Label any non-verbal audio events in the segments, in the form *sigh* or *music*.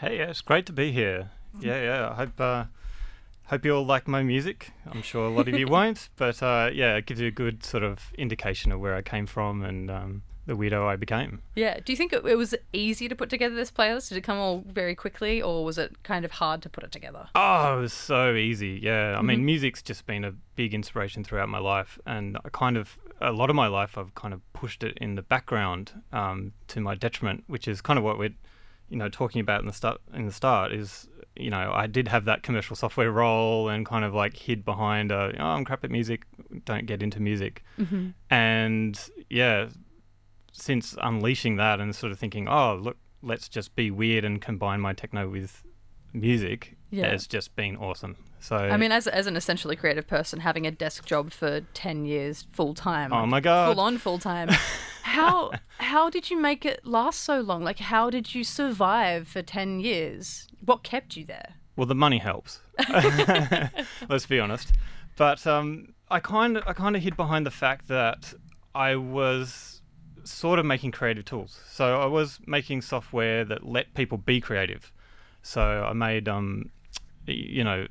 Hey, yeah, it's great to be here. Yeah, yeah. I hope uh, hope you all like my music. I'm sure a lot of you *laughs* won't, but uh, yeah, it gives you a good sort of indication of where I came from and um, the weirdo I became. Yeah. Do you think it, it was easy to put together this playlist? Did it come all very quickly, or was it kind of hard to put it together? Oh, it was so easy. Yeah, I mean, music's just been a big inspiration throughout my life, and I kind of a lot of my life I've kind of pushed it in the background um, to my detriment, which is kind of what we're you know talking about in the start in the start is you know I did have that commercial software role and kind of like hid behind a, oh I'm crap at music don't get into music. Mm-hmm. And yeah since unleashing that and sort of thinking oh look let's just be weird and combine my techno with music Yeah. it's just been awesome so I mean, as, as an essentially creative person, having a desk job for 10 years full time. Oh my God. Full on full time. *laughs* how how did you make it last so long? Like, how did you survive for 10 years? What kept you there? Well, the money helps. *laughs* Let's be honest. But um, I kind of I kind of hid behind the fact that I was sort of making creative tools. So I was making software that let people be creative. So I made um, you know.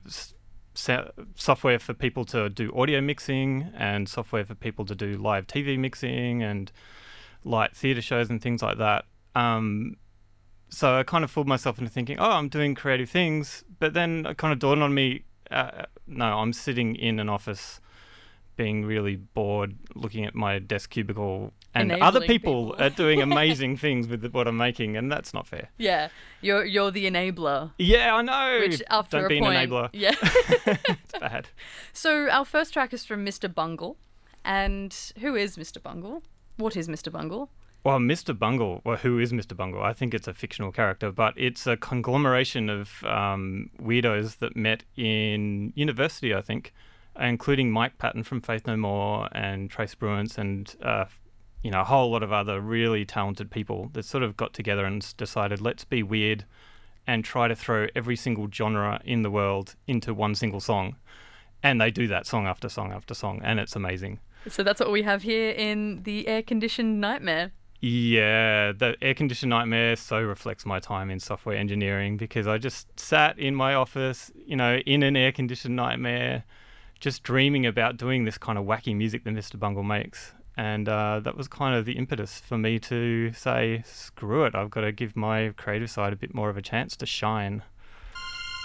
Software for people to do audio mixing and software for people to do live TV mixing and light theatre shows and things like that. Um, so I kind of fooled myself into thinking, oh, I'm doing creative things. But then it kind of dawned on me, uh, no, I'm sitting in an office being really bored looking at my desk cubicle and other people, people. are doing *laughs* amazing things with what I'm making, and that's not fair. Yeah, you're you're the enabler. Yeah, I know. Which after Don't a be point, an enabler. yeah. *laughs* it's *laughs* bad. so our first track is from Mr. Bungle, and who is Mr. Bungle? What is Mr. Bungle? Well, Mr. Bungle, well, who is Mr. Bungle? I think it's a fictional character, but it's a conglomeration of um, weirdos that met in university, I think, including Mike Patton from Faith No More and Trey Spruance and, uh, you know, a whole lot of other really talented people that sort of got together and decided, let's be weird and try to throw every single genre in the world into one single song. And they do that song after song after song, and it's amazing. So that's what we have here in the air conditioned nightmare. Yeah, the air conditioned nightmare so reflects my time in software engineering because I just sat in my office, you know, in an air conditioned nightmare, just dreaming about doing this kind of wacky music that Mr. Bungle makes. And uh, that was kind of the impetus for me to say, screw it, I've got to give my creative side a bit more of a chance to shine.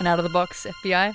And out of the box, FBI.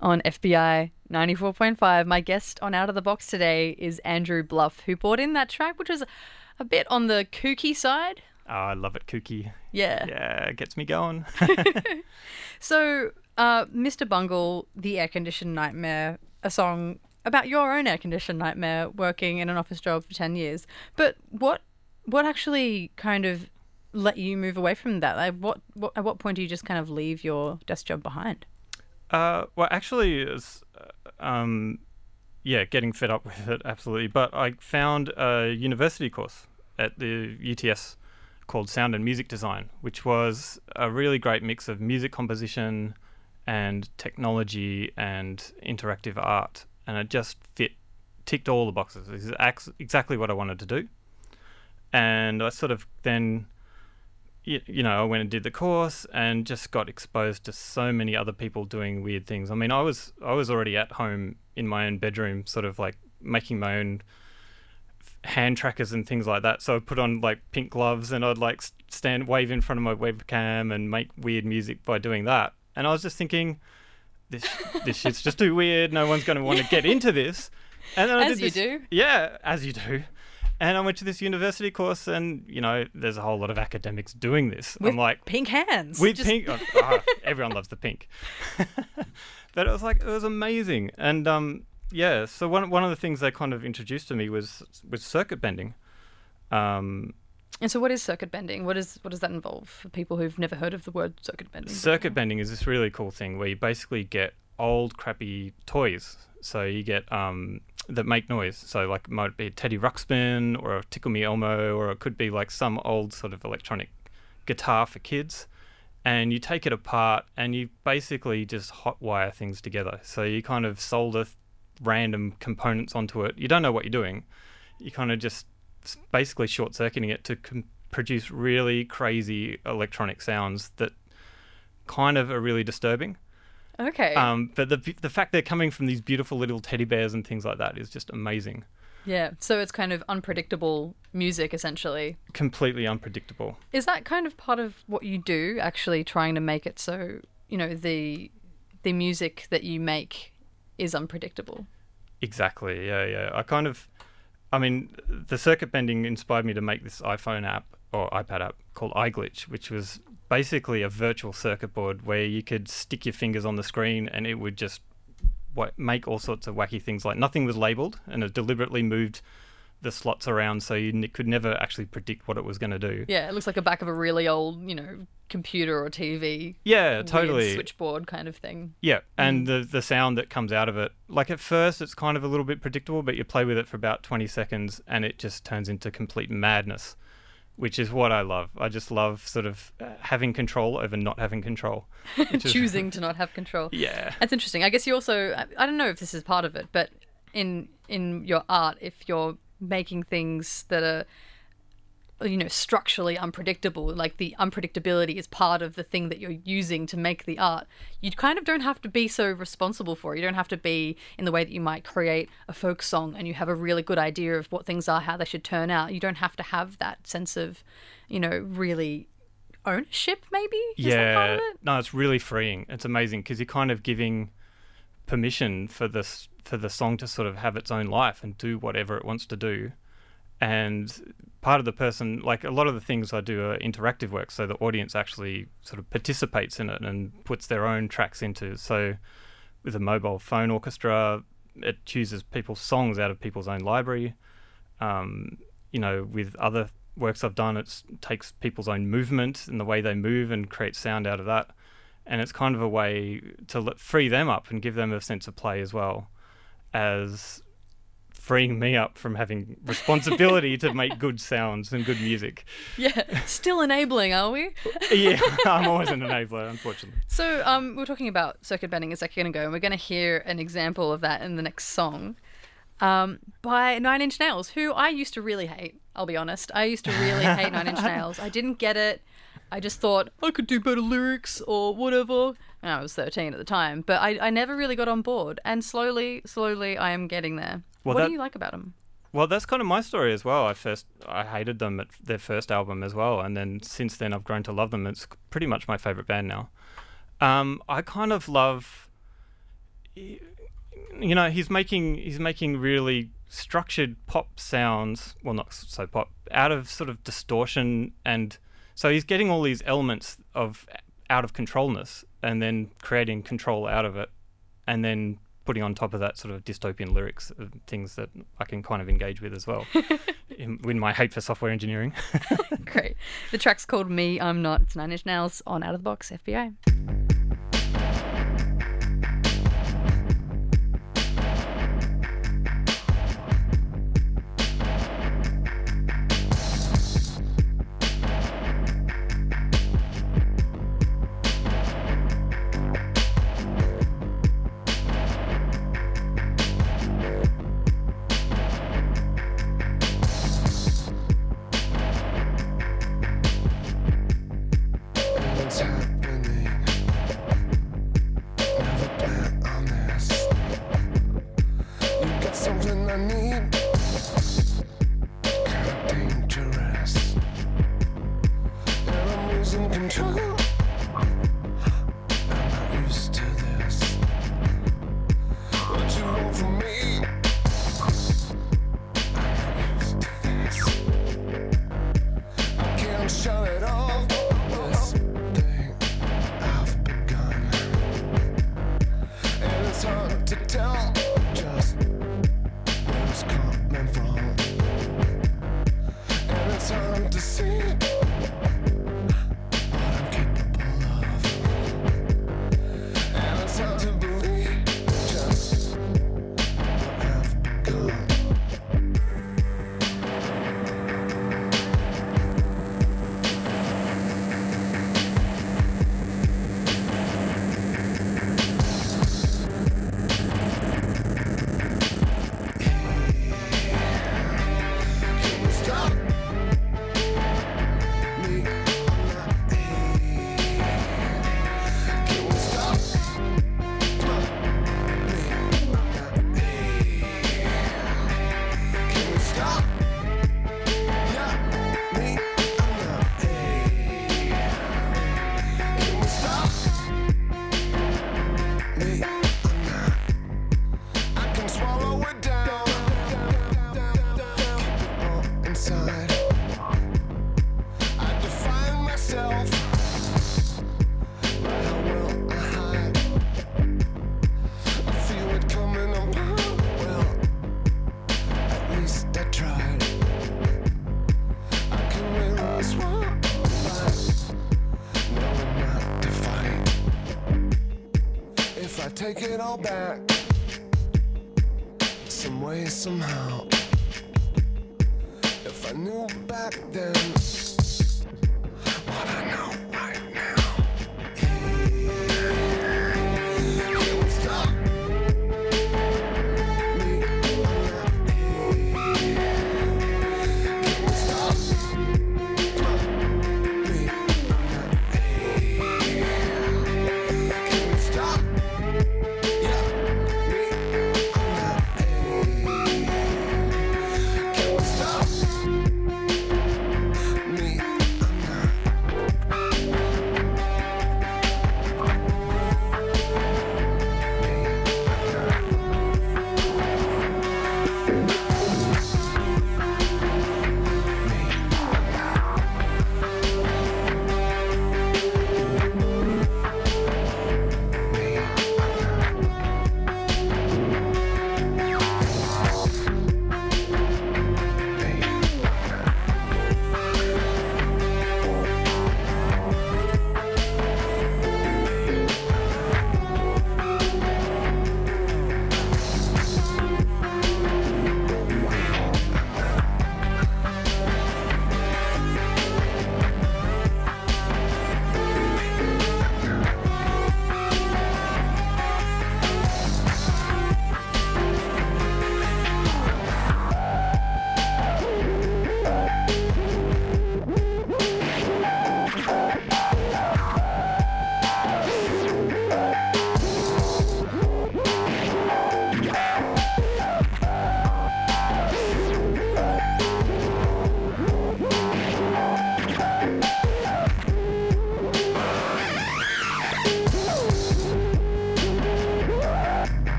On FBI 94.5, my guest on Out of the Box today is Andrew Bluff, who brought in that track, which was a bit on the kooky side. Oh, I love it, kooky. Yeah. Yeah, it gets me going. *laughs* *laughs* So, uh, Mr. Bungle, The Air Conditioned Nightmare, a song about your own air conditioned nightmare working in an office job for 10 years. But what what actually kind of let you move away from that? Like what, what at what point do you just kind of leave your desk job behind? Uh, well, actually, it's, uh, um, yeah, getting fed up *laughs* with it, absolutely. But I found a university course at the UTS called Sound and Music Design, which was a really great mix of music composition and technology and interactive art. And it just fit, ticked all the boxes. This is ex- exactly what I wanted to do. And I sort of then you know, I went and did the course and just got exposed to so many other people doing weird things. I mean, I was I was already at home in my own bedroom, sort of like making my own hand trackers and things like that. So I put on like pink gloves and I'd like stand wave in front of my webcam and make weird music by doing that. And I was just thinking, this this shit's just too weird. No one's going to want to get into this. And then I As did you this- do. yeah, as you do. And I went to this university course, and you know, there's a whole lot of academics doing this. With I'm like, pink hands. with Just- pink. *laughs* oh, ah, everyone loves the pink. *laughs* but it was like it was amazing, and um, yeah. So one one of the things they kind of introduced to me was was circuit bending. Um, And so, what is circuit bending? What is what does that involve for people who've never heard of the word circuit bending? circuit bending is this really cool thing where you basically get old crappy toys. So you get um, that make noise. So like it might be Teddy Ruxpin or a Tickle Me Elmo, or it could be like some old sort of electronic guitar for kids. And you take it apart and you basically just hotwire things together. So you kind of solder random components onto it. You don't know what you're doing. You kind of just basically short circuiting it to com- produce really crazy electronic sounds that kind of are really disturbing. Okay. Um, but the the fact they're coming from these beautiful little teddy bears and things like that is just amazing. yeah. So it's kind of unpredictable music, essentially. Completely unpredictable. Is that kind of part of what you do? Actually, trying to make it so you know the the music that you make is unpredictable. Exactly. Yeah, yeah. I kind of, I mean, the circuit bending inspired me to make this iPhone app or iPad app called iGlitch, which was basically a virtual circuit board where you could stick your fingers on the screen and it would just make all sorts of wacky things. Like nothing was labeled, and it deliberately moved the slots around so you n- could never actually predict what it was going to do. Yeah, it looks like a back of a really old, you know, computer or TV. Yeah, totally. switchboard kind of thing. Yeah, and mm. the the sound that comes out of it, like at first it's kind of a little bit predictable, but you play with it for about 20 seconds and it just turns into complete madness, which is what I love. I just love sort of uh, having control over not having control. *laughs* which is- Choosing *laughs* to not have control. Yeah. That's interesting. I guess you also I, I don't know if this is part of it, but in in your art, if you're making things that are you know structurally unpredictable like the unpredictability is part of the thing that you're using to make the art you kind of don't have to be so responsible for it you don't have to be in the way that you might create a folk song and you have a really good idea of what things are how they should turn out you don't have to have that sense of you know really ownership maybe is that part yeah. of it? No, it's really freeing. It's amazing because you're kind of giving permission for this for the song to sort of have its own life and do whatever it wants to do. And part of the person, like a lot of the things I do are interactive work, so the audience actually sort of participates in it and puts their own tracks into. So with a mobile phone orchestra, it chooses people's songs out of people's own library. Um, you know, with other works I've done, it takes people's own movement and the way they move and create sound out of that. And it's kind of a way to free them up and give them a sense of play as well as freeing me up from having responsibility to make good *laughs* sounds and good music. yeah still enabling are we Yeah, *laughs* I'm always an enabler, unfortunately. So, um, we we're talking about circuit bending a second ago, and we're going to hear an example of that in the next song. um, by Nine Inch Nails, who I used to really hate. I'll be honest. I used to really hate Nine Inch Nails. I didn't get it. I just thought I could do better lyrics or whatever. And I was 13 at the time, but I, I never really got on board. And slowly, slowly, I am getting there. Well, what that- do you like about them? Well, that's kind of my story as well. I first I hated them at their first album as well, and then since then I've grown to love them. It's pretty much my favorite band now. Um, I kind of love, you know, he's making he's making really structured pop sounds. Well, not so pop, out of sort of distortion, and so he's getting all these elements of out of controlness, and then creating control out of it, and then putting on top of that sort of dystopian lyrics, of things that I can kind of engage with as well. *laughs* in, in my hate for software engineering. *laughs* Great. The track's called Me, I'm Not. It's Nine Inch Nails on Out of the Box FBI. Take it all back some way, somehow. If I knew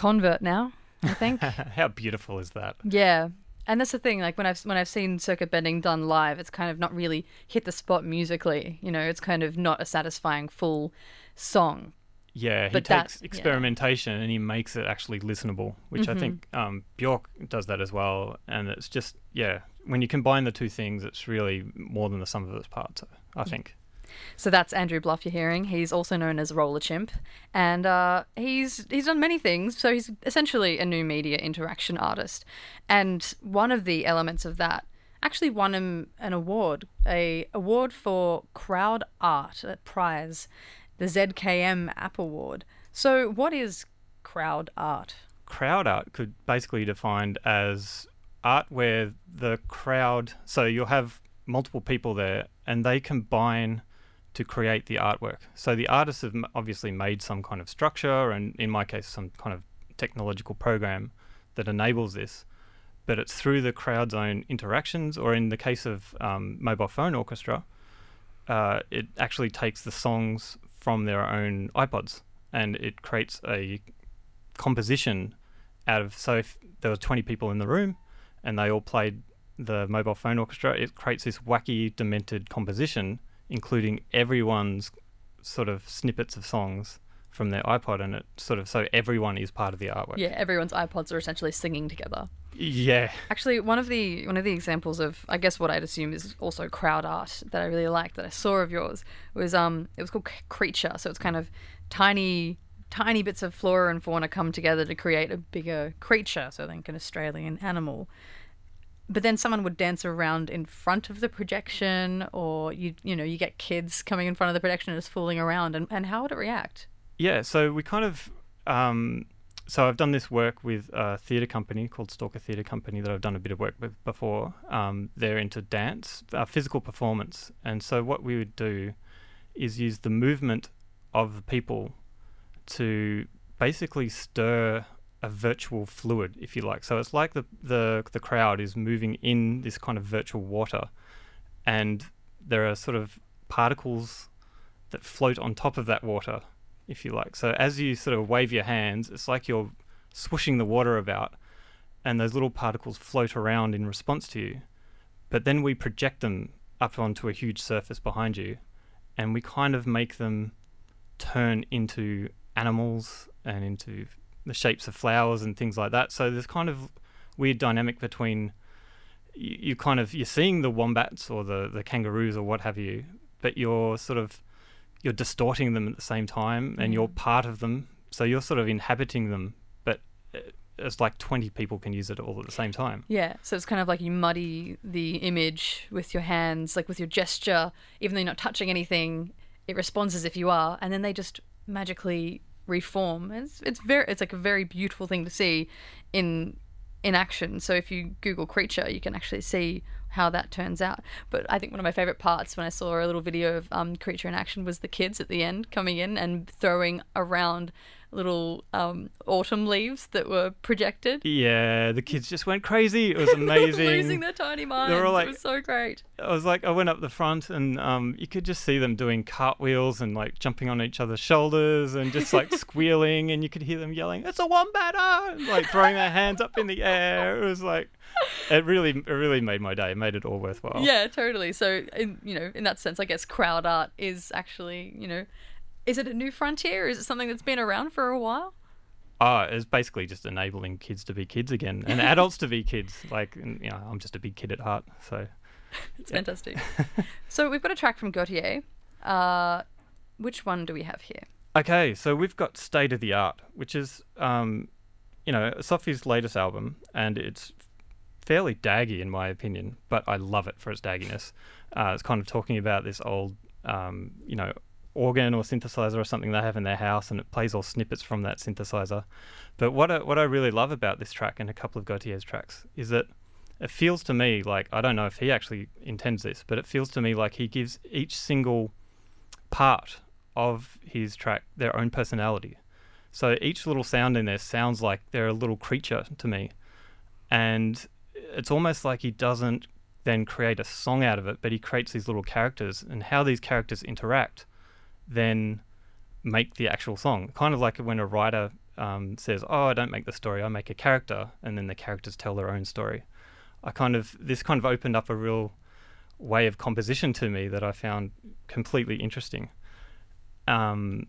convert now. I think. *laughs* How beautiful is that? Yeah. And that's the thing, like when I've when I've seen circuit bending done live, it's kind of not really hit the spot musically. You know, it's kind of not a satisfying full song. Yeah, he But takes yeah. experimentation and he makes it actually listenable, which Mm-hmm. I think um, Bjork does that as well. And it's just, yeah, when you combine the two things, it's really more than the sum of its parts, I think. So that's Andrew Bluff you're hearing. He's also known as Rollerchimp, and uh, he's he's done many things. So he's essentially a new media interaction artist, and one of the elements of that actually won him an award, a award for crowd art Prize, the ZKM App Award. So what is crowd art? crowd art could basically be defined as art where the crowd so you'll have multiple people there and they combine to create the artwork. So the artists have obviously made some kind of structure and in my case some kind of technological program that enables this but it's through the crowd's own interactions or in the case of um, mobile phone orchestra uh, it actually takes the songs from their own ipods and it creates a composition out of so if there were 20 people in the room and they all played the mobile phone orchestra it creates this wacky demented composition including everyone's sort of snippets of songs from their ipod and it sort of so everyone is part of the artwork Yeah, everyone's iPods are essentially singing together. yeah Actually, one of the one of the examples of I guess what I'd assume is also crowd art that I really liked that I saw of yours was um it was called C- Creature. So it's kind of tiny tiny bits of flora and fauna come together to create a bigger creature. So I think an Australian animal. But then someone would dance around in front of the projection, or you you know you get kids coming in front of the projection and just fooling around, and, and how would it react? Yeah, so we kind of, um, so I've done this work with a theatre company called Stalker Theatre Company that I've done a bit of work with before. Um, they're into dance, uh, physical performance, and so what we would do is use the movement of the people to basically stir a virtual fluid, if you like. So it's like the the the crowd is moving in this kind of virtual water, and there are sort of particles that float on top of that water, if you like. So as you sort of wave your hands, it's like you're swooshing the water about, and those little particles float around in response to you. But then we project them up onto a huge surface behind you, and we kind of make them turn into animals and into the shapes of flowers and things like that. So there's kind of weird dynamic between you, you kind of you're seeing the wombats or the the kangaroos or what have you, but you're sort of you're distorting them at the same time and you're part of them. So you're sort of inhabiting them, but uh, it's like 20 people can use it all at the same time. Yeah, so it's kind of like you muddy the image with your hands, like with your gesture, even though you're not touching anything, it responds as if you are, and then they just magically reform. It's it's very it's like a very beautiful thing to see in in action. So if you Google creature, you can actually see how that turns out. But I think one of my favorite parts when I saw a little video of um, creature in action was the kids at the end coming in and throwing around little um, autumn leaves that were projected. Yeah, the kids just went crazy. It was *laughs* amazing. losing their tiny minds. They all like- it was so great. I was like, I went up the front and um, you could just see them doing cartwheels and like jumping on each other's shoulders and just like *laughs* squealing, and you could hear them yelling, "It's a wombat!" ah," and, like throwing their hands up in the air. It was like, it really, it really made my day. It made it all worthwhile. Yeah, totally. So, in, you know, in that sense, I guess crowd art is actually, you know, is it a new frontier? Is it something that's been around for a while? Ah, it's basically just enabling kids to be kids again and *laughs* adults to be kids. Like, you know, I'm just a big kid at heart, so *laughs* It's fantastic. *laughs* so we've got a track from Gotye. Uh, which one do we have here? Okay, so we've got State of the Art, which is, um, you know, Sophie's latest album, and it's fairly daggy in my opinion, but I love it for its dagginess. Uh, it's kind of talking about this old, um, you know, organ or synthesizer or something they have in their house, and it plays all snippets from that synthesizer. But what I, what I really love about this track and a couple of Gotye's tracks is that it feels to me like I don't know if he actually intends this, but it feels to me like he gives each single part of his track their own personality. So each little sound in there sounds like they're a little creature to me. And it's almost like he doesn't then create a song out of it, but he creates these little characters and how these characters interact then make the actual song. Kind of like when a writer um, says, "Oh, I don't make the story. I make a character," and then the characters tell their own story. I kind of this kind of opened up a real way of composition to me that I found completely interesting. Um,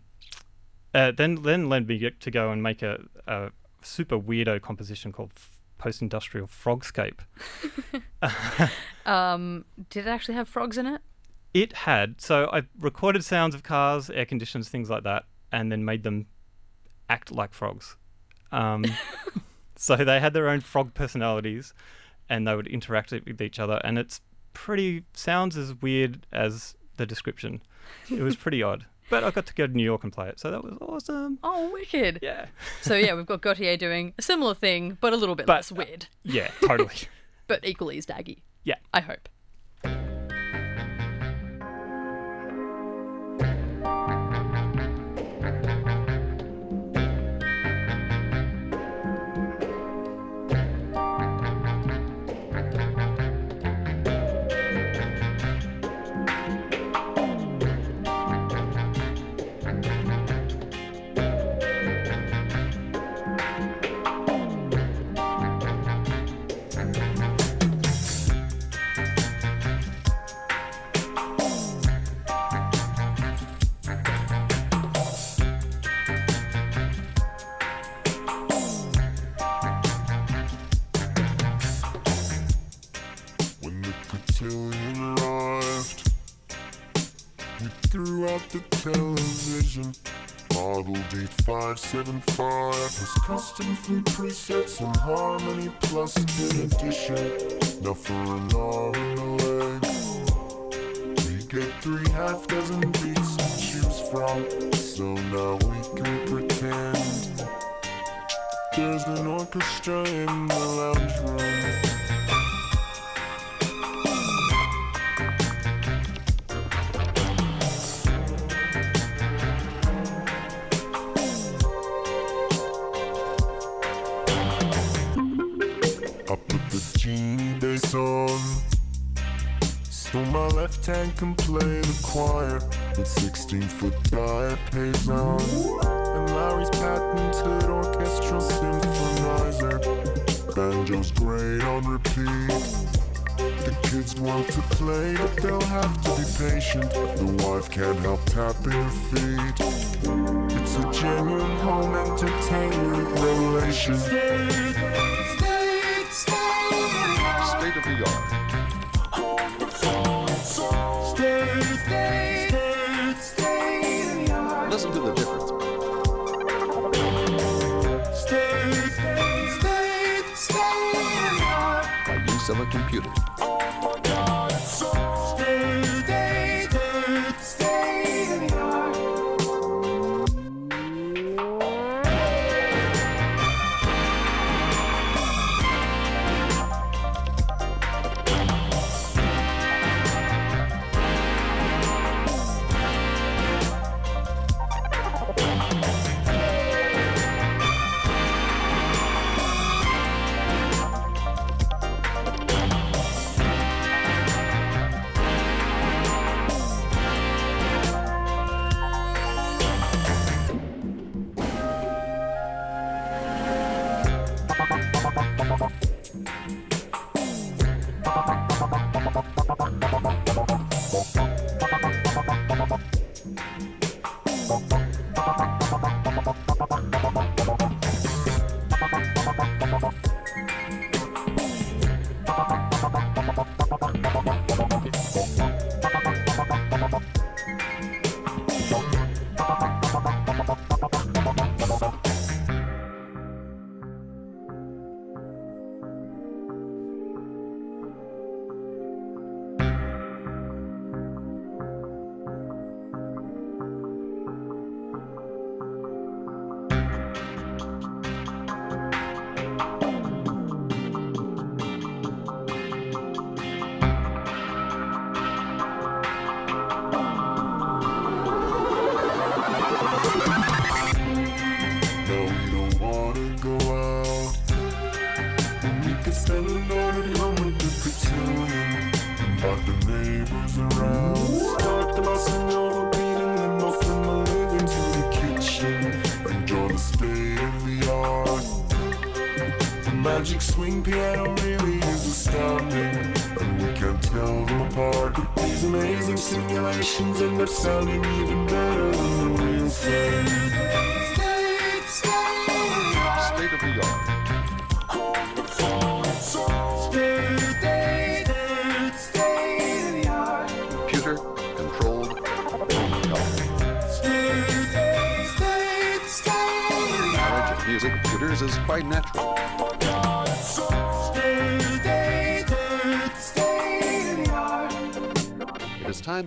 uh, then then led me to go and make a, a super weirdo composition called F- Post-Industrial Frogscape. *laughs* Um, did it actually have frogs in it? It had so I recorded sounds of cars, air conditions, things like that, and then made them act like frogs. Um, *laughs* so they had their own frog personalities, and they would interact with each other, and it's pretty sounds as weird as the description. It was pretty *laughs* odd, but I got to go to New York and play it, so that was awesome. Oh, wicked. Yeah, So yeah, we've *laughs* got Gotye doing a similar thing, but a little bit But, less uh, weird, yeah, totally. but equally as daggy. Yeah. I hope. Television. Model D575 has custom flute presets and harmony plus good addition. Now for an arm and a leg, we get three half dozen beats to choose from. So now we can pretend there's an orchestra in the lounge room. So my left hand can play the choir with 16 foot diapason. And Larry's patented orchestral symphonizer. Banjo's great on repeat. The kids want to play, but they'll have to be patient. The wife can't help tapping her feet. It's a genuine home entertainment revelation. State of the art. Computer.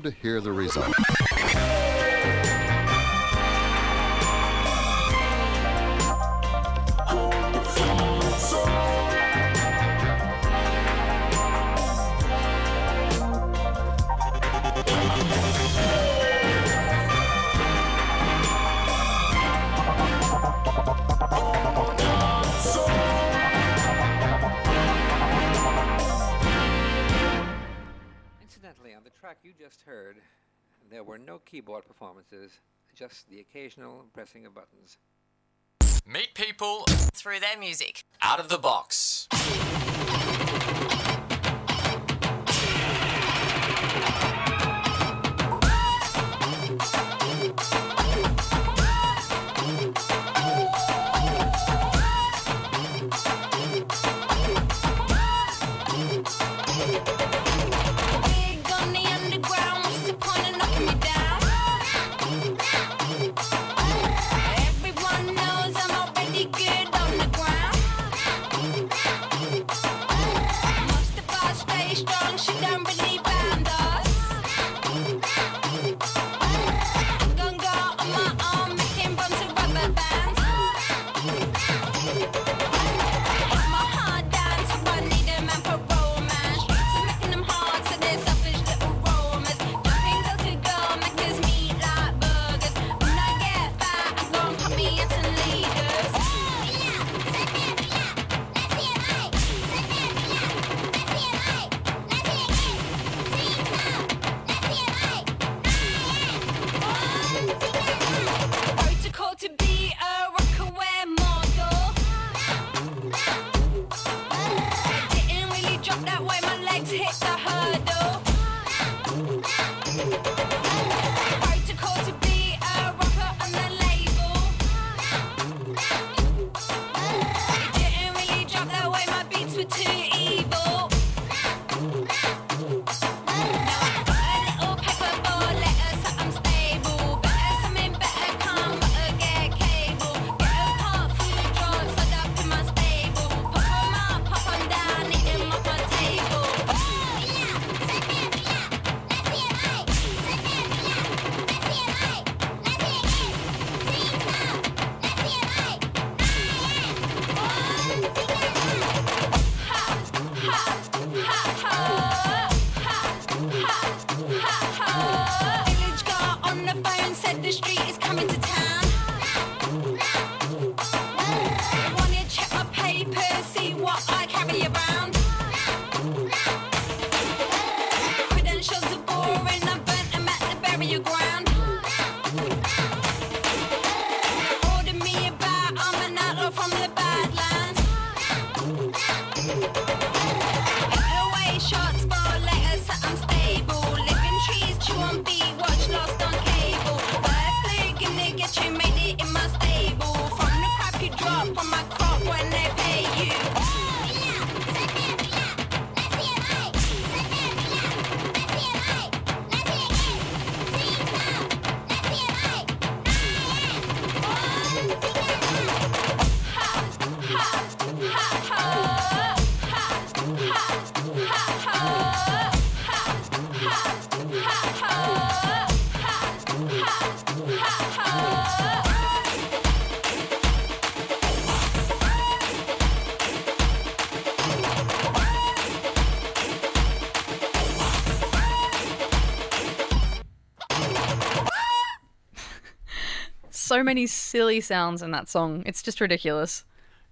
to hear the result. Thank you. so many silly sounds in that song. It's just ridiculous.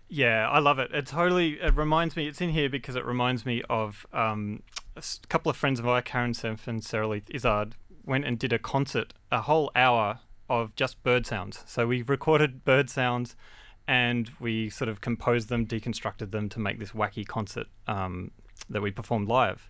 Yeah, I love it. It totally it reminds me. It's in here because it reminds me of um, a couple of friends of mine, Karen Senf and Sarah Lee Izzard, went and did a concert, a whole hour of just bird sounds. So we recorded bird sounds, and we sort of composed them, deconstructed them to make this wacky concert um, that we performed live.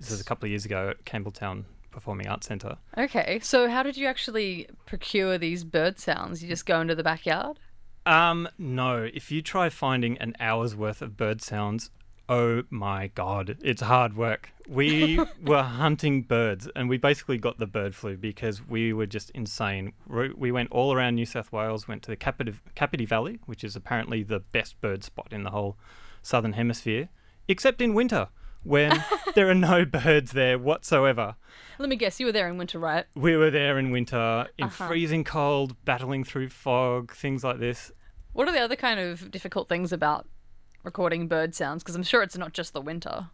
This is a couple of years ago at Campbelltown Performing Arts Centre. Okay, so how did you actually procure these bird sounds? You just go into the backyard? Um, no. If you try finding an hour's worth of bird sounds, oh my god, it's hard work. We *laughs* were hunting birds, and we basically got the bird flu because we were just insane. We we went all around New South Wales, went to the Capertee, Capertee Valley, which is apparently the best bird spot in the whole southern hemisphere, except in winter when *laughs* there are no birds there whatsoever. Let me guess, you were there in winter, right? We were there in winter, in Uh-huh. freezing cold, battling through fog, things like this. What are the other kind of difficult things about recording bird sounds? Because I'm sure it's not just the winter.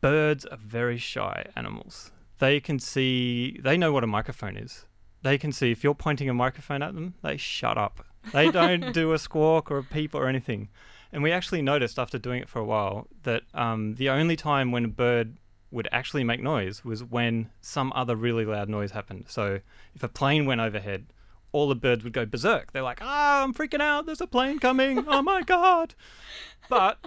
birds are very shy animals. They can see, they know what a microphone is. They can see if you're pointing a microphone at them, they shut up. They don't *laughs* do a squawk or a peep or anything. And we actually noticed after doing it for a while that um, the only time when a bird would actually make noise was when some other really loud noise happened. So if a plane went overhead, all the birds would go berserk. They're like, ah, I'm freaking out. There's a plane coming. Oh my God. But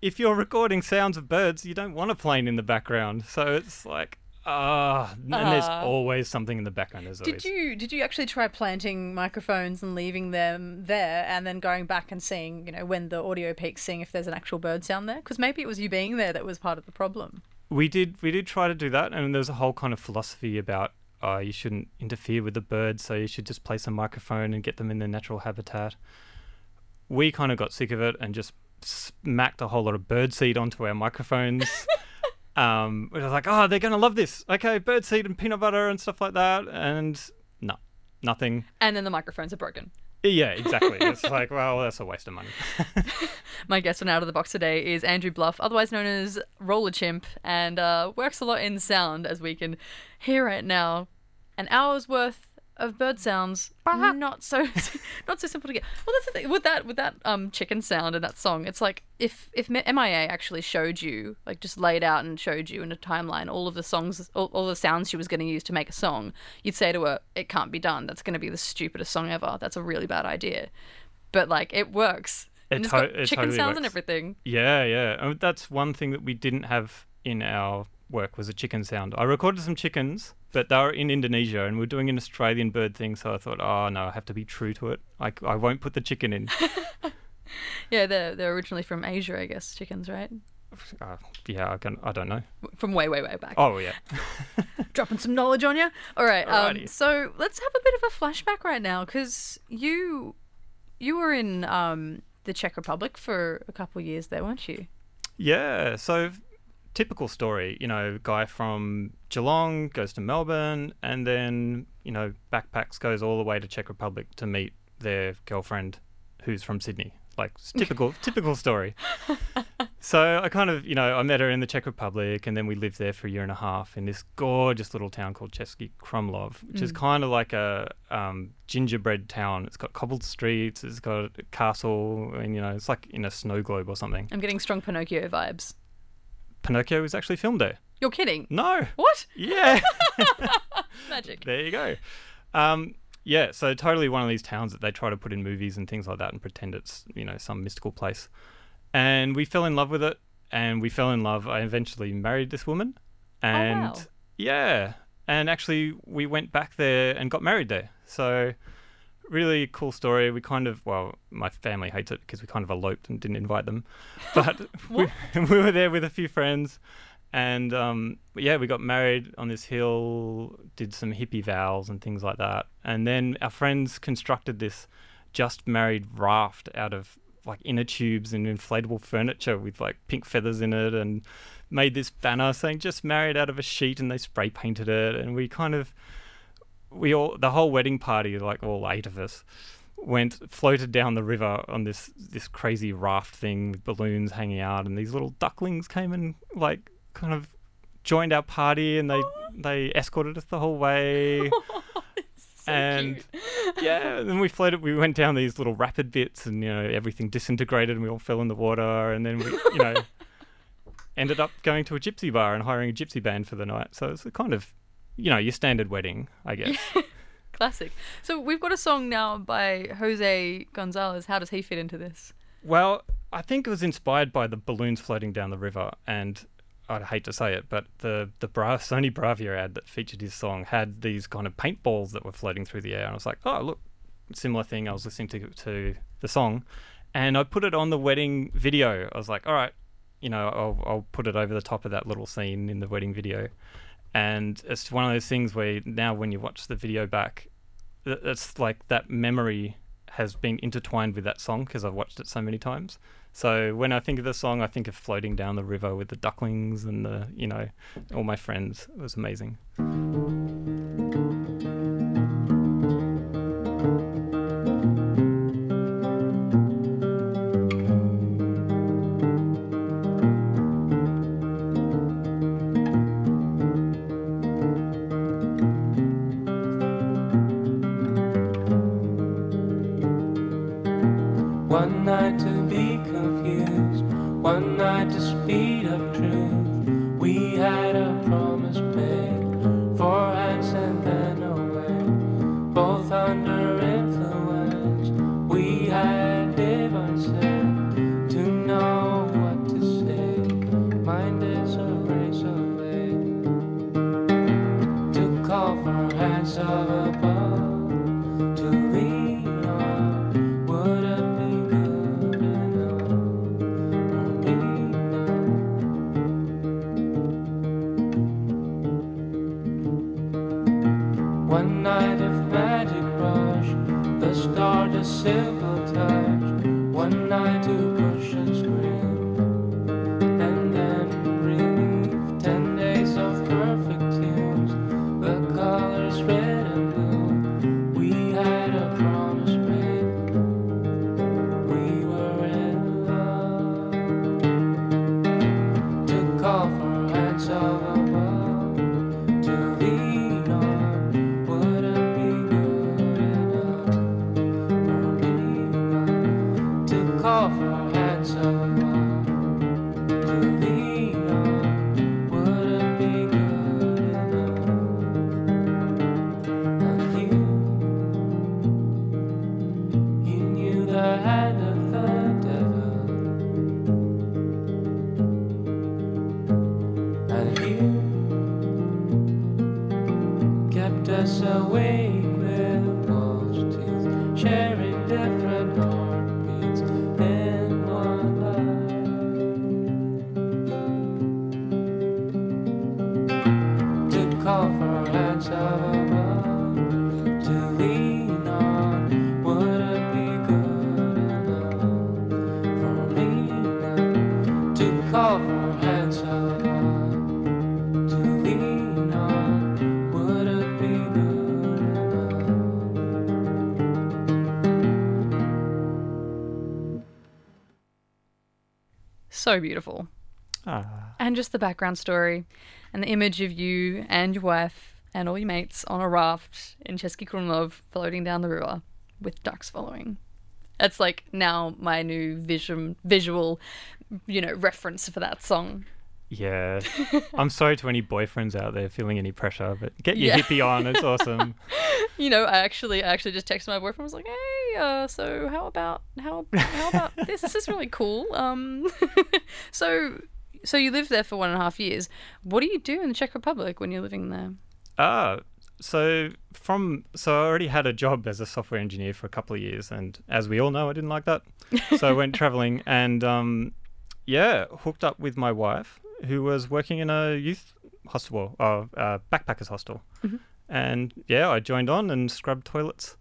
if you're recording sounds of birds, you don't want a plane in the background. So it's like, ah, and there's Ah. always something in the background. As Did always. you did you actually try planting microphones and leaving them there, and then going back and seeing, you know, when the audio peaks, seeing if there's an actual bird sound there? Because maybe it was you being there that was part of the problem. We did we did try to do that, and there's a whole kind of philosophy about uh, you shouldn't interfere with the birds, so you should just place a microphone and get them in their natural habitat. We kind of got sick of it and just smacked a whole lot of bird seed onto our microphones. *laughs* um, we was like, oh, they're gonna love this. Okay, birdseed and peanut butter and stuff like that, and no, nothing. And then the microphones are broken. Yeah, exactly. *laughs* it's like, well, that's a waste of money. *laughs* My guest on Out of the Box today is Andrew Bluff, otherwise known as Rollerchimp, and uh, works a lot in sound, as we can hear right now. An hour's worth of bird sounds, not so *laughs* not so simple to get. Well, that's the thing with that with that um chicken sound and that song. It's like if if MIA actually showed you, like just laid out and showed you in a timeline all of the songs, all, all the sounds she was going to use to make a song, you'd say to her, "It can't be done. That's going to be the stupidest song ever. That's a really bad idea." But like it works. It and it's to- got it chicken totally sounds and everything. Yeah, yeah. Oh, that's one thing that we didn't have in our work was a chicken sound. I recorded some chickens, but they were in Indonesia and we are doing an Australian bird thing, so I thought, oh no, I have to be true to it. I, I won't put the chicken in. *laughs* Yeah, they're they're originally from Asia, I guess. Chickens, right? uh, yeah, I, can, I don't know. From way, way, way back. Oh yeah. *laughs* Dropping some knowledge on you. All right. Um, so let's have a bit of a flashback right now, because you you were in um, the Czech Republic for a couple of years there, weren't you? Yeah, so typical story, you know, guy from Geelong goes to Melbourne and then, you know, backpacks goes all the way to Czech Republic to meet their girlfriend who's from Sydney. Like typical *laughs* typical story. So I kind of, you know, I met her in the Czech Republic and then we lived there for a year and a half in this gorgeous little town called Český Krumlov, which is kind of like a um, gingerbread town. It's got cobbled streets, it's got a castle, and, you know, it's like in a snow globe or something. I'm getting strong Pinocchio vibes. Pinocchio was actually filmed there. You're kidding? No. What? Yeah. *laughs* Magic. there you go. Um, yeah, so totally one of these towns that they try to put in movies and things like that and pretend it's, you know, some mystical place. And we fell in love with it and we fell in love. I eventually married this woman. And wow. yeah. And actually we went back there and got married there. So really cool story. We kind of well, my family hates it because we kind of eloped and didn't invite them. *laughs* But we, *laughs* we were there with a few friends and um, yeah, we got married on this hill, did some hippie vows and things like that. And then our friends constructed this just married raft out of like inner tubes and inflatable furniture with like pink feathers in it and made this banner saying just married out of a sheet and they spray painted it and we kind of we all the whole wedding party like all eight of us went floated down the river on this this crazy raft thing with balloons hanging out and these little ducklings came and like kind of joined our party and they they escorted us the whole way. *laughs* And *laughs* yeah and then we floated we went down these little rapid bits and you know everything disintegrated and we all fell in the water and then we you know *laughs* ended up going to a gypsy bar and hiring a gypsy band for the night. So it's a kind of you know your standard wedding i guess *laughs* Classic. So we've got a song now by Jose Gonzalez. How does he fit into this? Well, I think it was inspired by the balloons floating down the river, and I'd hate to say it, but the the Bra- Sony Bravia ad that featured his song had these kind of paintballs that were floating through the air, and I was like, oh look, similar thing. I was listening to to the song, and I put it on the wedding video. I was like, all right, you know, I'll I'll put it over the top of that little scene in the wedding video, and it's one of those things where now when you watch the video back, it's like that memory has been intertwined with that song because I've watched it so many times. So when I think of the song, I think of floating down the river with the ducklings and the, you know, all my friends. It was amazing. So beautiful. Ah. And just the background story and the image of you and your wife and all your mates on a raft in Český Krumlov floating down the river with ducks following. That's like now my new vision, visual, you know, reference for that song. Yeah. *laughs* I'm sorry to any boyfriends out there feeling any pressure, but get your Yeah. hippie on. It's awesome. *laughs* You know, I actually, I actually just texted my boyfriend. I was like, "Hey, uh, so how about how how about *laughs* this? This is really cool." Um, so so you lived there for one and a half years. What do you do in the Czech Republic when you're living there? Ah, so from so I already had a job as a software engineer for a couple of years, and as we all know, I didn't like that. So I went traveling, and um, yeah, hooked up with my wife, who was working in a youth hostel, or uh, backpackers hostel, and yeah, I joined on and scrubbed toilets,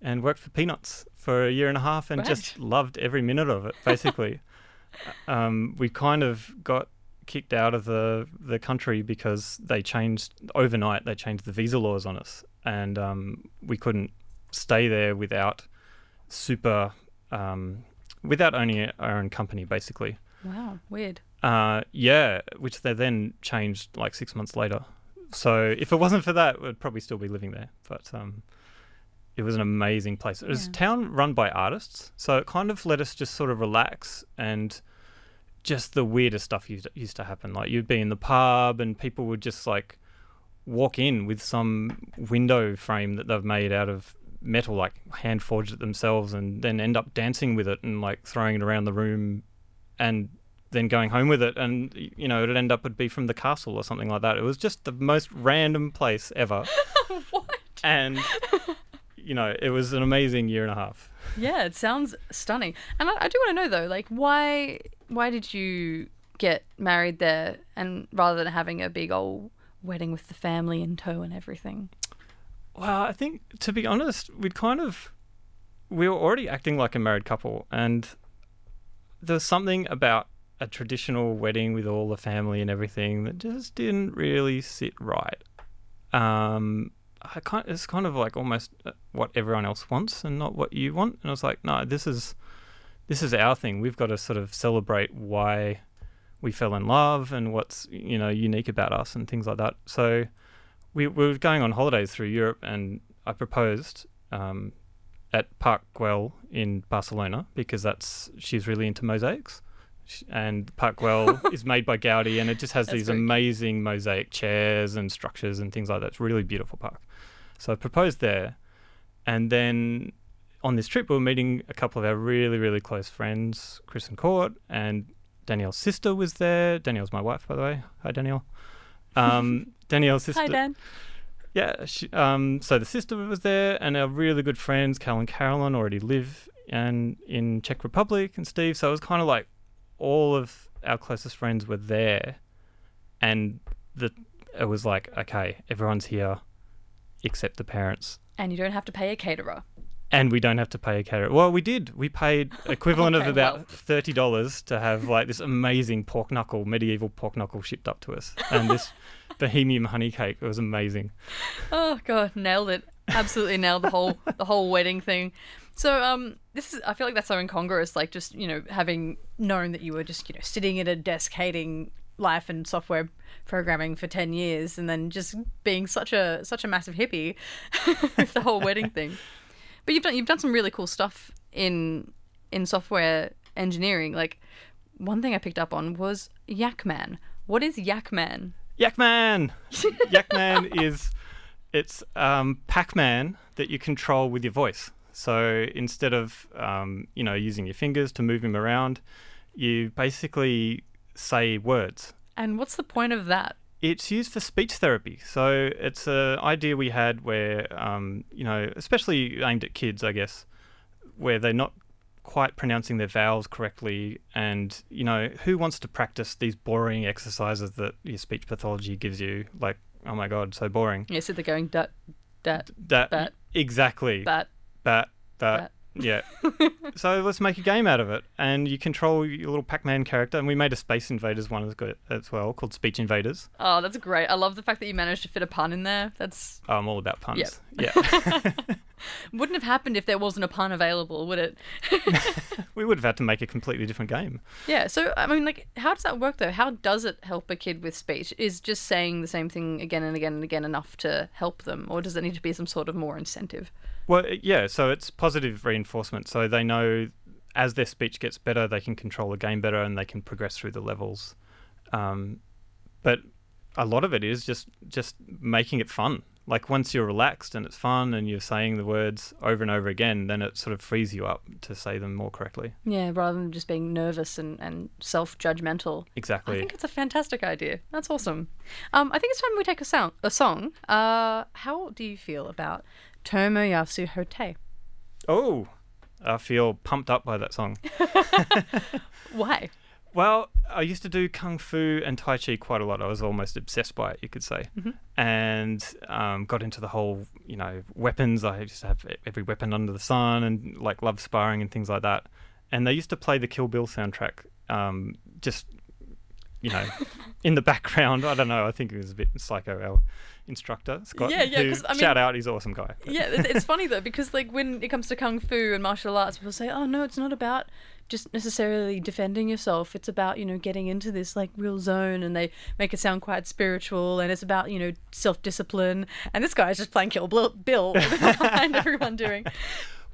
and worked for peanuts for a year and a half, and just loved every minute of it, basically. *laughs* um, we kind of got kicked out of the the country because they changed overnight. They changed the visa laws on us, and um, we couldn't stay there without super um, without owning our own company, basically. Wow, weird. Uh, yeah, which they then changed like six months later. So if it wasn't for that, we'd probably still be living there. But um, it was an amazing place. It was a town run by artists, so it kind of let us just sort of relax and just the weirdest stuff used used to happen. Like you'd be in the pub and people would just like walk in with some window frame that they've made out of metal, like hand forged it themselves, and then end up dancing with it and like throwing it around the room, and then going home with it, and you know it'd end up would be from the castle or something like that. It was just the most random place ever, *laughs* what? and you know it was an amazing year and a half. Yeah, it sounds stunning. And I, I do want to know though, like why why did you get married there and rather than having a big old wedding with the family in tow and everything? Well, I think to be honest, we'd kind of we were already acting like a married couple, and there was something about a traditional wedding with all the family and everything that just didn't really sit right. Um, I kind it's kind of like almost uh, what everyone else wants and not what you want. And I was like, no, this is this is our thing. We've got to sort of celebrate why we fell in love and what's you know unique about us and things like that. So we, we were going on holidays through Europe, and I proposed um, at Park Güell in Barcelona because that's she's really into mosaics, and Park Güell *laughs* is made by Gaudi, and it just has That's these amazing mosaic chairs and structures and things like that. It's a really beautiful park. So I proposed there, and then on this trip we were meeting a couple of our really really close friends, Chris and Court, and Danielle's sister was there. Danielle's my wife, by the way. Hi, Danielle. Um, *laughs* Danielle's sister. Hi Dan. Yeah. She, um, so the sister was there, and our really good friends, Cal and Carolyn, already live and in Czech Republic, and Steve. So it was kind of like all of our closest friends were there, and the it was like okay, everyone's here, except the parents. And you don't have to pay a caterer. And we don't have to pay a caterer. Well, we did. We paid *laughs* equivalent Okay, of about well. thirty dollars to have like this amazing pork knuckle, medieval pork knuckle shipped up to us, and this *laughs* bohemian honey cake. It was amazing. Oh god, nailed it. Absolutely nailed the whole the whole wedding thing. So um this is I feel like that's so incongruous, like just, you know, having known that you were just, you know, sitting at a desk hating life and software programming for 10 years and then just being such a such a massive hippie *laughs* with the whole wedding thing. But you've done you've done some really cool stuff in in software engineering. Like one thing I picked up on was Yakman. What is Yakman? Yakman. *laughs* Yakman is it's um, Pac-Man that you control with your voice. So instead of um, you know using your fingers to move him around, you basically say words. And what's the point of that? It's used for speech therapy. So it's an idea we had where, um, you know, especially aimed at kids, I guess, where they're not quite pronouncing their vowels correctly. And, you know, who wants to practice these boring exercises that your speech pathology gives you? Like, oh my God, so boring. Yeah, so they're going dat dat That, Bat. Exactly. bat That. Bat. Yeah. *laughs* so let's make a game out of it. And you control your little Pac Man character. And we made a Space Invaders one as good- as well called Speech Invaders. Oh, that's great. I love the fact that you managed to fit a pun in there. That's Oh, I'm all about puns. Yep. Yeah. *laughs* *laughs* wouldn't have happened if there wasn't a pun available, would it? we would have had to make a completely different game. yeah. So I mean, like, how does that work though? How does it help a kid with speech? Is just saying the same thing again and again and again enough to help them, or does it need to be some sort of more incentive? Well, yeah, so it's positive reinforcement. So they know as their speech gets better, they can control the game better and they can progress through the levels. Um, but a lot of it is just just making it fun. Like once you're relaxed and it's fun and you're saying the words over and over again, then it sort of frees you up to say them more correctly. Yeah, rather than just being nervous and, and self judgmental. Exactly. I think it's a fantastic idea. That's awesome. Um, I think it's time we take a sound a song. Uh, how do you feel about Tomoyasu Hotei? Oh, I feel pumped up by that song. *laughs* Why? Well, I used to do kung fu and tai chi quite a lot. I was almost obsessed by it, you could say, and um, got into the whole, you know, weapons. I used to have every weapon under the sun, and like love sparring and things like that. And they used to play the Kill Bill soundtrack, um, just you know, in the background. I don't know. I think it was a bit psycho. Our instructor Scott, Yeah, yeah, who- I mean- shout out, he's an awesome guy. *laughs* Yeah, it's funny though because like when it comes to kung fu and martial arts, people say, "Oh no, it's not about just necessarily defending yourself. It's about you know getting into this like real zone." And they make it sound quite spiritual, and it's about you know self discipline. And this guy is just playing Kill Bill, Bill *laughs* behind everyone doing.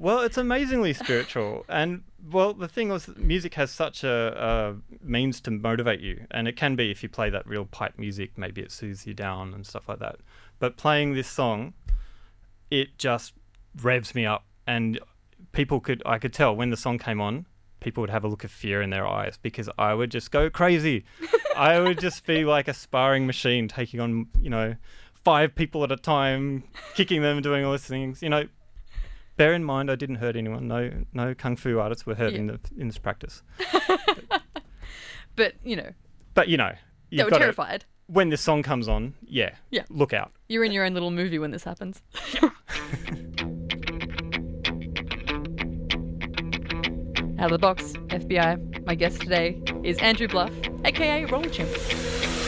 Well, it's amazingly spiritual, *laughs* and well, the thing was, music has such a, a means to motivate you, and it can be if you play that real pipe music, maybe it soothes you down and stuff like that. But playing this song, it just revs me up, and people could, I could tell when the song came on, people would have a look of fear in their eyes because I would just go crazy. *laughs* I would just be like a sparring machine, taking on, you know, five people at a time, kicking them, doing all these things, you know bear in mind I didn't hurt anyone. No, no kung fu artists were hurt in the in this practice. *laughs* But you know, But you know, they were got to- terrified. when this song comes on. Yeah, Yeah. look out. You're in your own little movie when this happens. *laughs* Out of the box, FBI. My guest today is Andrew Bluff, aka Rollerchimp.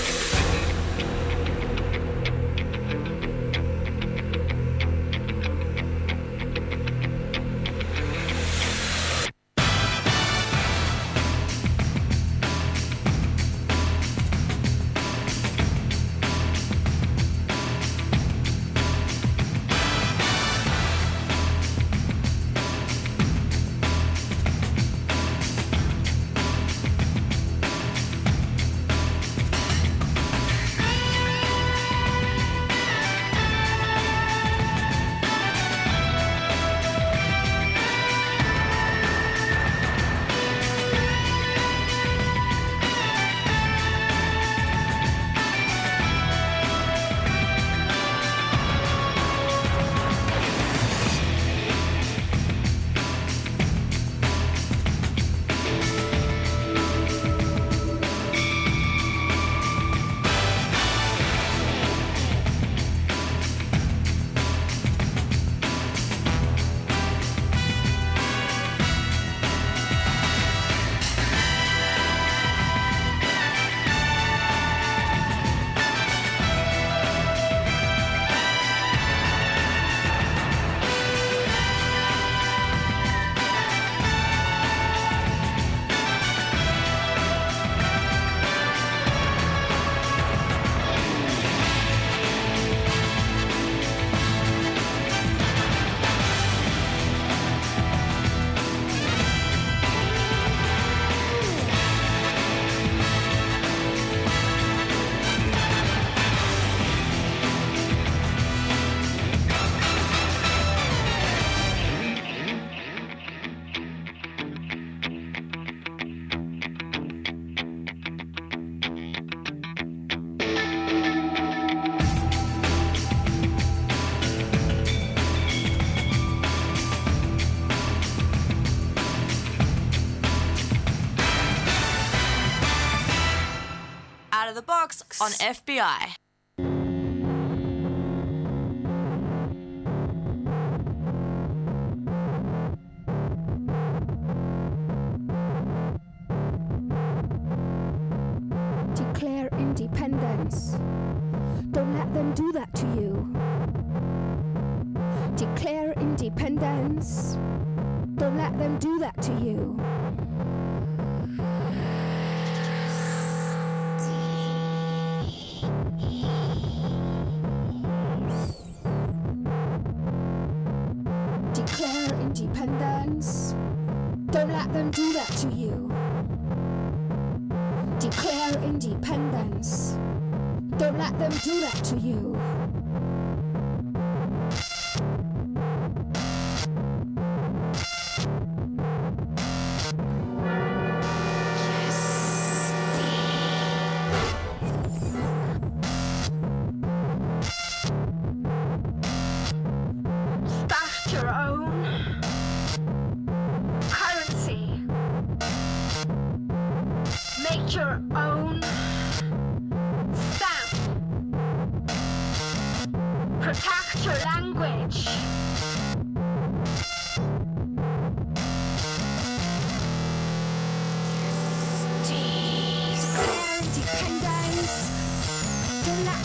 FBI.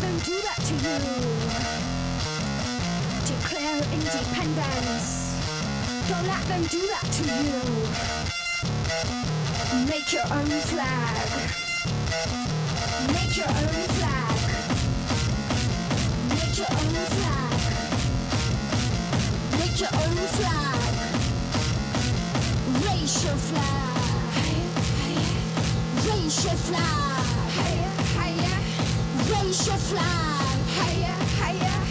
Don't do that to you. Declare independence. Don't let them do that to you. Make your own flag. Make your own flag. Make your own flag. Make your own flag. Raise your flag. Raise your flag. Welcher Flag? Higher, higher.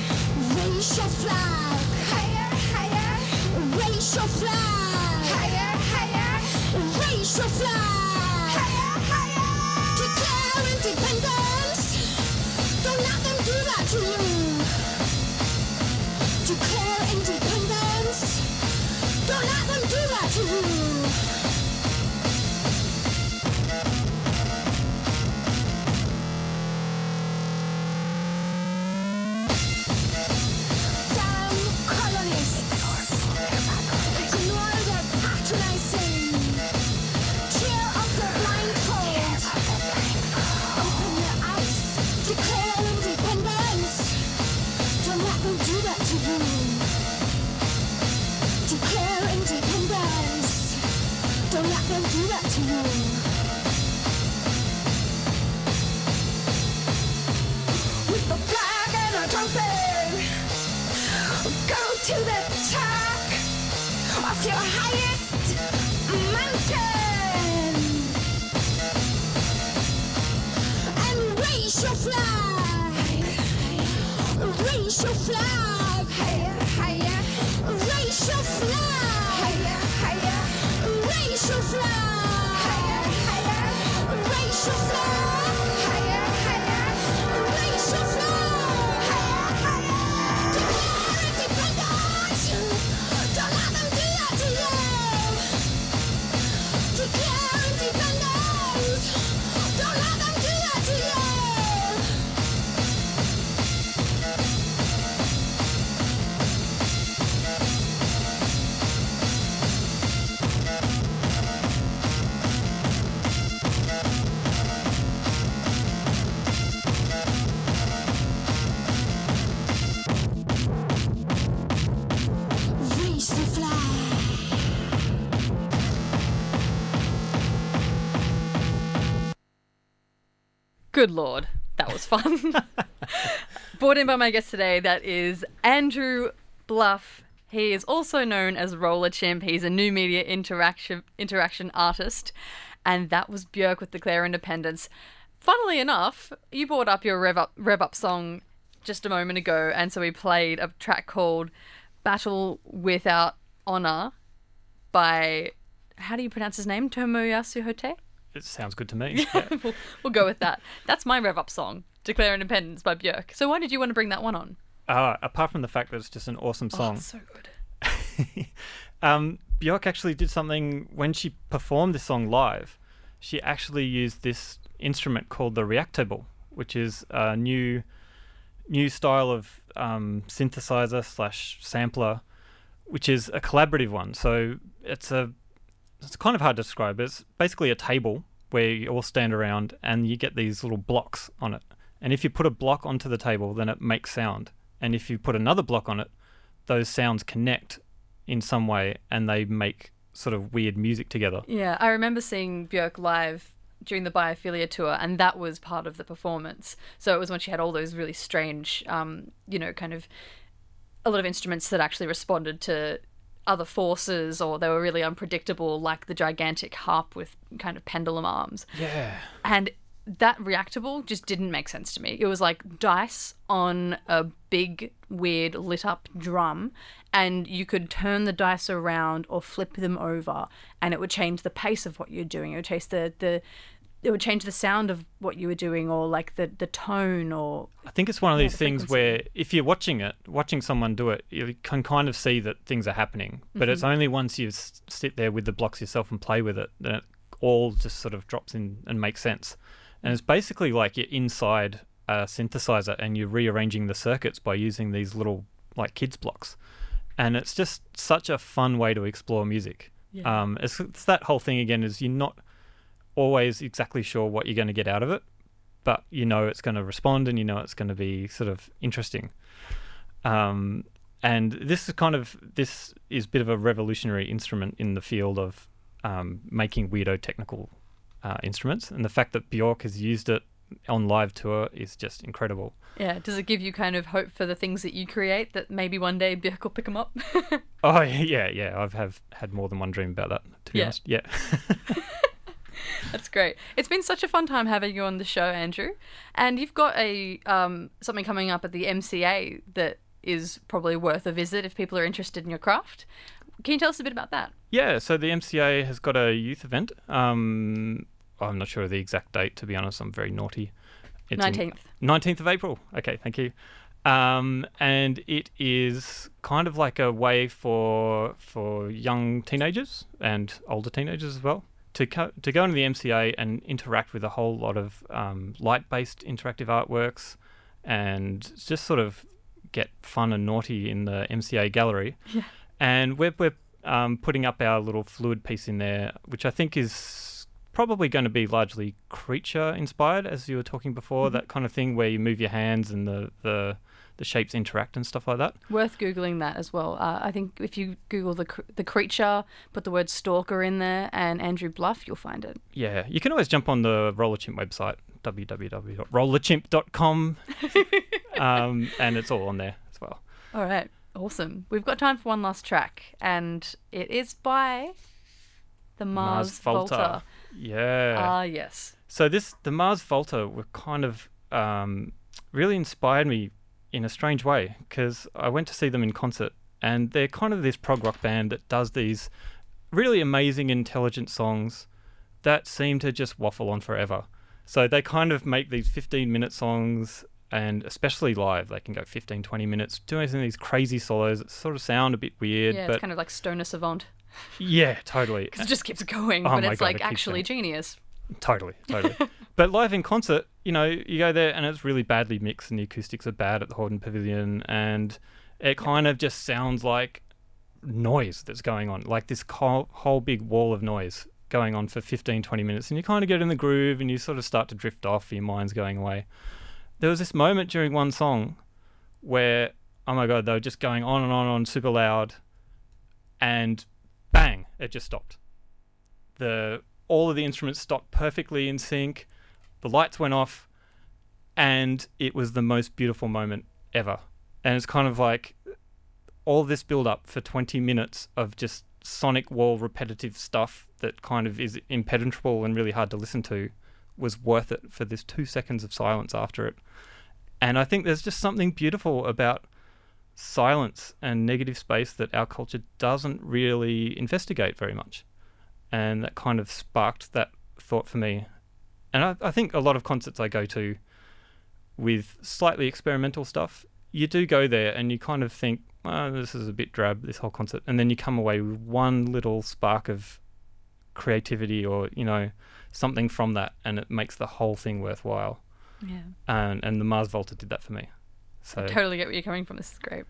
Welcher Flag? Higher, higher. Welcher Flag? Higher, higher. Welcher Flag? Good lord, that was fun. *laughs* Brought in by my guest today, that is Andrew Bluff. He is also known as Rollerchimp. He's a new media interaction interaction artist, and that was Björk with Declare Independence. Funnily enough, you brought up your Rev Up Rev Up song just a moment ago, and so we played a track called "Battle Without Honor" by how do you pronounce his name? Tomoyasu Hotei. It sounds good to me. *laughs* Yeah. we'll, we'll go with that. That's my rev up song, Declare Independence by Björk. So why did you want to bring that one on? Uh, apart from the fact that it's just an awesome Oh, song. it's so good. *laughs* um, Björk actually did something when she performed this song live. She actually used this instrument called the reactable, which is a new new style of um, synthesizer slash sampler, which is a collaborative one. So it's a it's kind of hard to describe. It's basically a table where you all stand around and you get these little blocks on it. And if you put a block onto the table, then it makes sound. And if you put another block on it, those sounds connect in some way and they make sort of weird music together. Yeah, I remember seeing Björk live during the Biophilia tour, and that was part of the performance. So it was when she had all those really strange, um, you know, kind of a lot of instruments that actually responded to other forces or they were really unpredictable, like the gigantic harp with kind of pendulum arms. Yeah. And that reactable just didn't make sense to me. It was like dice on a big, weird, lit up drum, and you could turn the dice around or flip them over, and it would change the pace of what you're doing. It would change the, the it would change the sound of what you were doing, or like the, the tone, or I think it's one of Yeah, these the things where if you're watching it, watching someone do it, you can kind of see that things are happening. But it's Mhm. only once you s- sit there with the blocks yourself and play with it that it all just sort of drops in and makes sense. And it's basically like you're inside a synthesizer and you're rearranging the circuits by using these little like kids blocks. And it's just such a fun way to explore music. Yeah. Um, it's, it's that whole thing again is you're not always exactly sure what you're going to get out of it, but you know it's going to respond and you know it's going to be sort of interesting. Um, and this is kind of this is a bit of a revolutionary instrument in the field of um, making weirdo technical uh, instruments, and the fact that Bjork has used it on live tour is just incredible. yeah. Does it give you kind of hope for the things that you create that maybe one day Björk will pick them up? *laughs* Oh yeah, yeah. I've have had more than one dream about that. To be Yeah. honest, yeah. *laughs* *laughs* That's great. It's been such a fun time having you on the show, Andrew. And you've got a um, something coming up at the MCA that is probably worth a visit if people are interested in your craft. Can you tell us a bit about that? Yeah, so the MCA has got a youth event. Um, I'm not sure of the exact date, to be honest. I'm very naughty. in- 19th. 19th of April. Okay, thank you. Um, and it is kind of like a way for for young teenagers and older teenagers as well to co- to go into the MCA and interact with a whole lot of um, light-based interactive artworks and just sort of get fun and naughty in the MCA gallery. *laughs* Yeah. And we're, we're um, putting up our little fluid piece in there, which I think is probably going to be largely creature inspired, as you were talking before, Mhm. that kind of thing where you move your hands and the, the, the shapes interact and stuff like that. Worth googling that as well. Uh, I think if you Google the cr- the creature, put the word stalker in there and Andrew Bluff, you'll find it. Yeah, you can always jump on the Rollerchimp website, www.rollerchimp.com, *laughs* um, and it's all on there as well. All right, awesome. We've got time for one last track, and it is by the Mars, Volta. Yeah. Ah, yes. So this, the Mars Volta, were kind of um, really inspired me in a strange way because I went to see them in concert, and they're kind of this prog rock band that does these really amazing, intelligent songs that seem to just waffle on forever. So they kind of make these 15 minute songs, and especially live, they can go 15, 20 minutes doing some of these crazy solos that sort of sound a bit weird, Yeah, but it's kind of like Stoner Savant. yeah, totally. *laughs* Because it just keeps going, Oh but it's God, like it actually going. genius. Totally, totally. *laughs* but live in concert, you know, you go there and it's really badly mixed, and the acoustics are bad at the Hordern Pavilion, and it kind of just sounds like noise that's going on, like this whole, whole big wall of noise going on for 15, 20 minutes, and you kind of get in the groove and you sort of start to drift off, your mind's going away. There was this moment during one song where, oh my God, they were just going on and on and on super loud, and bang, it just stopped the all of the instruments stopped perfectly in sync. The lights went off, and it was the most beautiful moment ever. And it's kind of like all this build up for 20 minutes of just sonic wall repetitive stuff that kind of is impenetrable and really hard to listen to was worth it for this two seconds of silence after it. And I think there's just something beautiful about silence and negative space that our culture doesn't really investigate very much and that kind of sparked that thought for me. And I, I think a lot of concerts I go to with slightly experimental stuff, you do go there and you kind of think, oh, this is a bit drab, this whole concert. And then you come away with one little spark of creativity or, you know, something from that, and it makes the whole thing worthwhile. Yeah. And, and the Mars Volta did that for me. So I totally get where you're coming from. This is great.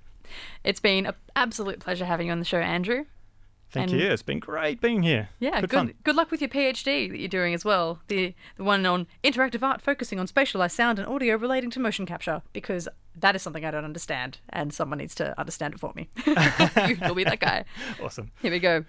It's been an absolute pleasure having you on the show, Andrew. Thank and- you. It's been great being here. Yeah, good, good fun. good luck with your PhD that you're doing as well. The the one on interactive art focusing on spatialized sound and audio relating to motion capture because that is something I don't understand and someone needs to understand it for me. *laughs* You- You'll be that guy. *laughs* Awesome. Here we go.